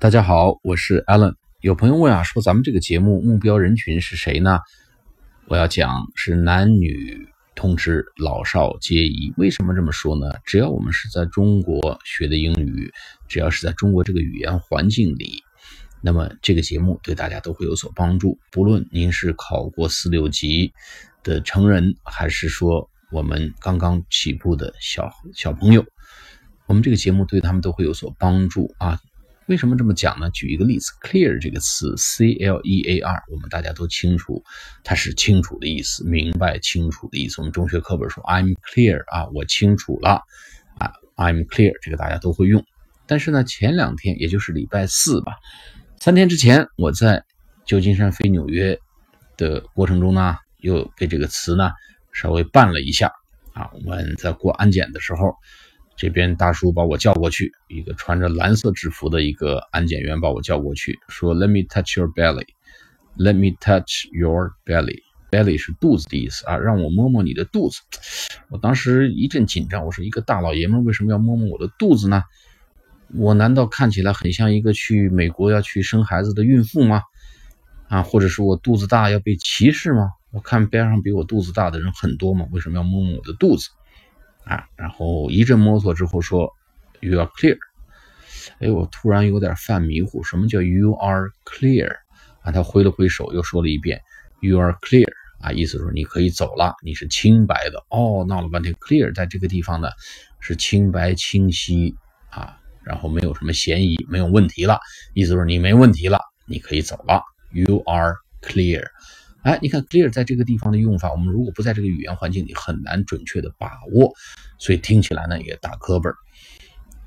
大家好，我是 Alan。有朋友问啊，说咱们这个节目目标人群是谁呢？我要讲是男女通吃，老少皆宜。为什么这么说呢？只要我们是在中国学的英语，只要是在中国这个语言环境里，那么这个节目对大家都会有所帮助。不论您是考过四六级的成人，还是说我们刚刚起步的小小朋友，我们这个节目对他们都会有所帮助啊。为什么这么讲呢？举一个例子，clear 这个词，c l e a r，我们大家都清楚，它是清楚的意思，明白清楚的意思。我们中学课本说 I'm clear 啊，我清楚了啊，I'm clear 这个大家都会用。但是呢，前两天，也就是礼拜四吧，三天之前，我在旧金山飞纽约的过程中呢，又给这个词呢稍微绊了一下啊。我们在过安检的时候。这边大叔把我叫过去，一个穿着蓝色制服的一个安检员把我叫过去，说：“Let me touch your belly. Let me touch your belly. Belly 是肚子的意思啊，让我摸摸你的肚子。”我当时一阵紧张，我说：“一个大老爷们为什么要摸摸我的肚子呢？我难道看起来很像一个去美国要去生孩子的孕妇吗？啊，或者是我肚子大要被歧视吗？我看边上比我肚子大的人很多吗？为什么要摸摸我的肚子？”啊，然后一阵摸索之后说，You are clear。哎，我突然有点犯迷糊，什么叫 You are clear？啊，他挥了挥手，又说了一遍，You are clear。啊，意思说你可以走了，你是清白的。哦，闹了半天，clear 在这个地方呢是清白清晰啊，然后没有什么嫌疑，没有问题了。意思说你没问题了，你可以走了。You are clear。哎，你看 clear 在这个地方的用法，我们如果不在这个语言环境里，很难准确的把握，所以听起来呢也打磕巴。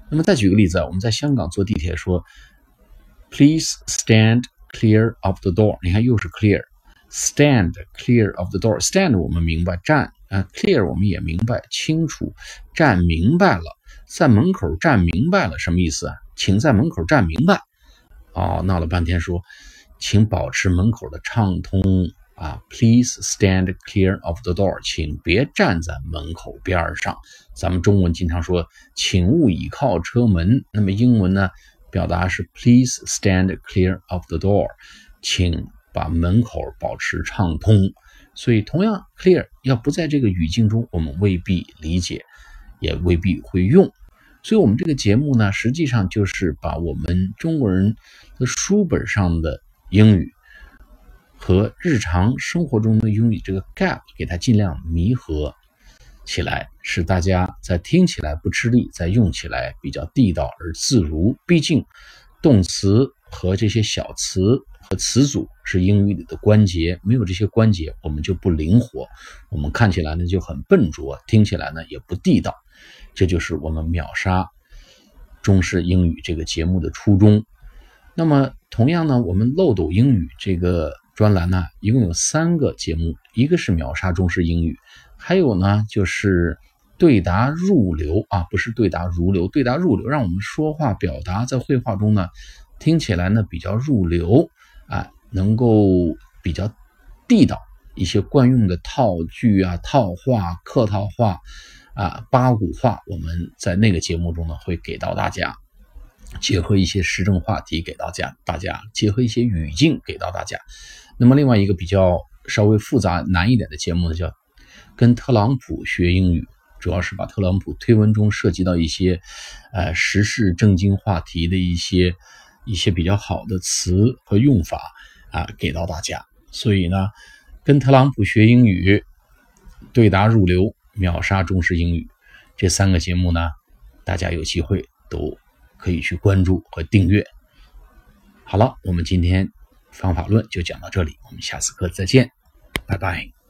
那么再举个例子啊，我们在香港坐地铁说，Please stand clear of the door。你看又是 clear，stand clear of the door。stand 我们明白站啊，clear 我们也明白清楚，站明白了，在门口站明白了什么意思啊？请在门口站明白。哦，闹了半天说，请保持门口的畅通。啊，Please stand clear of the door，请别站在门口边上。咱们中文经常说，请勿倚靠车门。那么英文呢，表达是 Please stand clear of the door，请把门口保持畅通。所以，同样 clear 要不在这个语境中，我们未必理解，也未必会用。所以，我们这个节目呢，实际上就是把我们中国人的书本上的英语。和日常生活中的英语这个 gap 给它尽量弥合起来，使大家在听起来不吃力，在用起来比较地道而自如。毕竟，动词和这些小词和词组是英语里的关节，没有这些关节，我们就不灵活，我们看起来呢就很笨拙，听起来呢也不地道。这就是我们秒杀中式英语这个节目的初衷。那么，同样呢，我们漏斗英语这个。专栏呢，一共有三个节目，一个是秒杀中式英语，还有呢就是对答入流啊，不是对答如流，对答入流，让我们说话表达在绘画中呢听起来呢比较入流啊，能够比较地道一些惯用的套句啊、套话、客套话啊、八股话，我们在那个节目中呢会给到大家。结合一些时政话题给大家，大家结合一些语境给到大家。那么另外一个比较稍微复杂难一点的节目呢，叫跟特朗普学英语，主要是把特朗普推文中涉及到一些呃时事政经话题的一些一些比较好的词和用法啊给到大家。所以呢，跟特朗普学英语，对答入流，秒杀中式英语这三个节目呢，大家有机会都。可以去关注和订阅。好了，我们今天方法论就讲到这里，我们下次课再见，拜拜。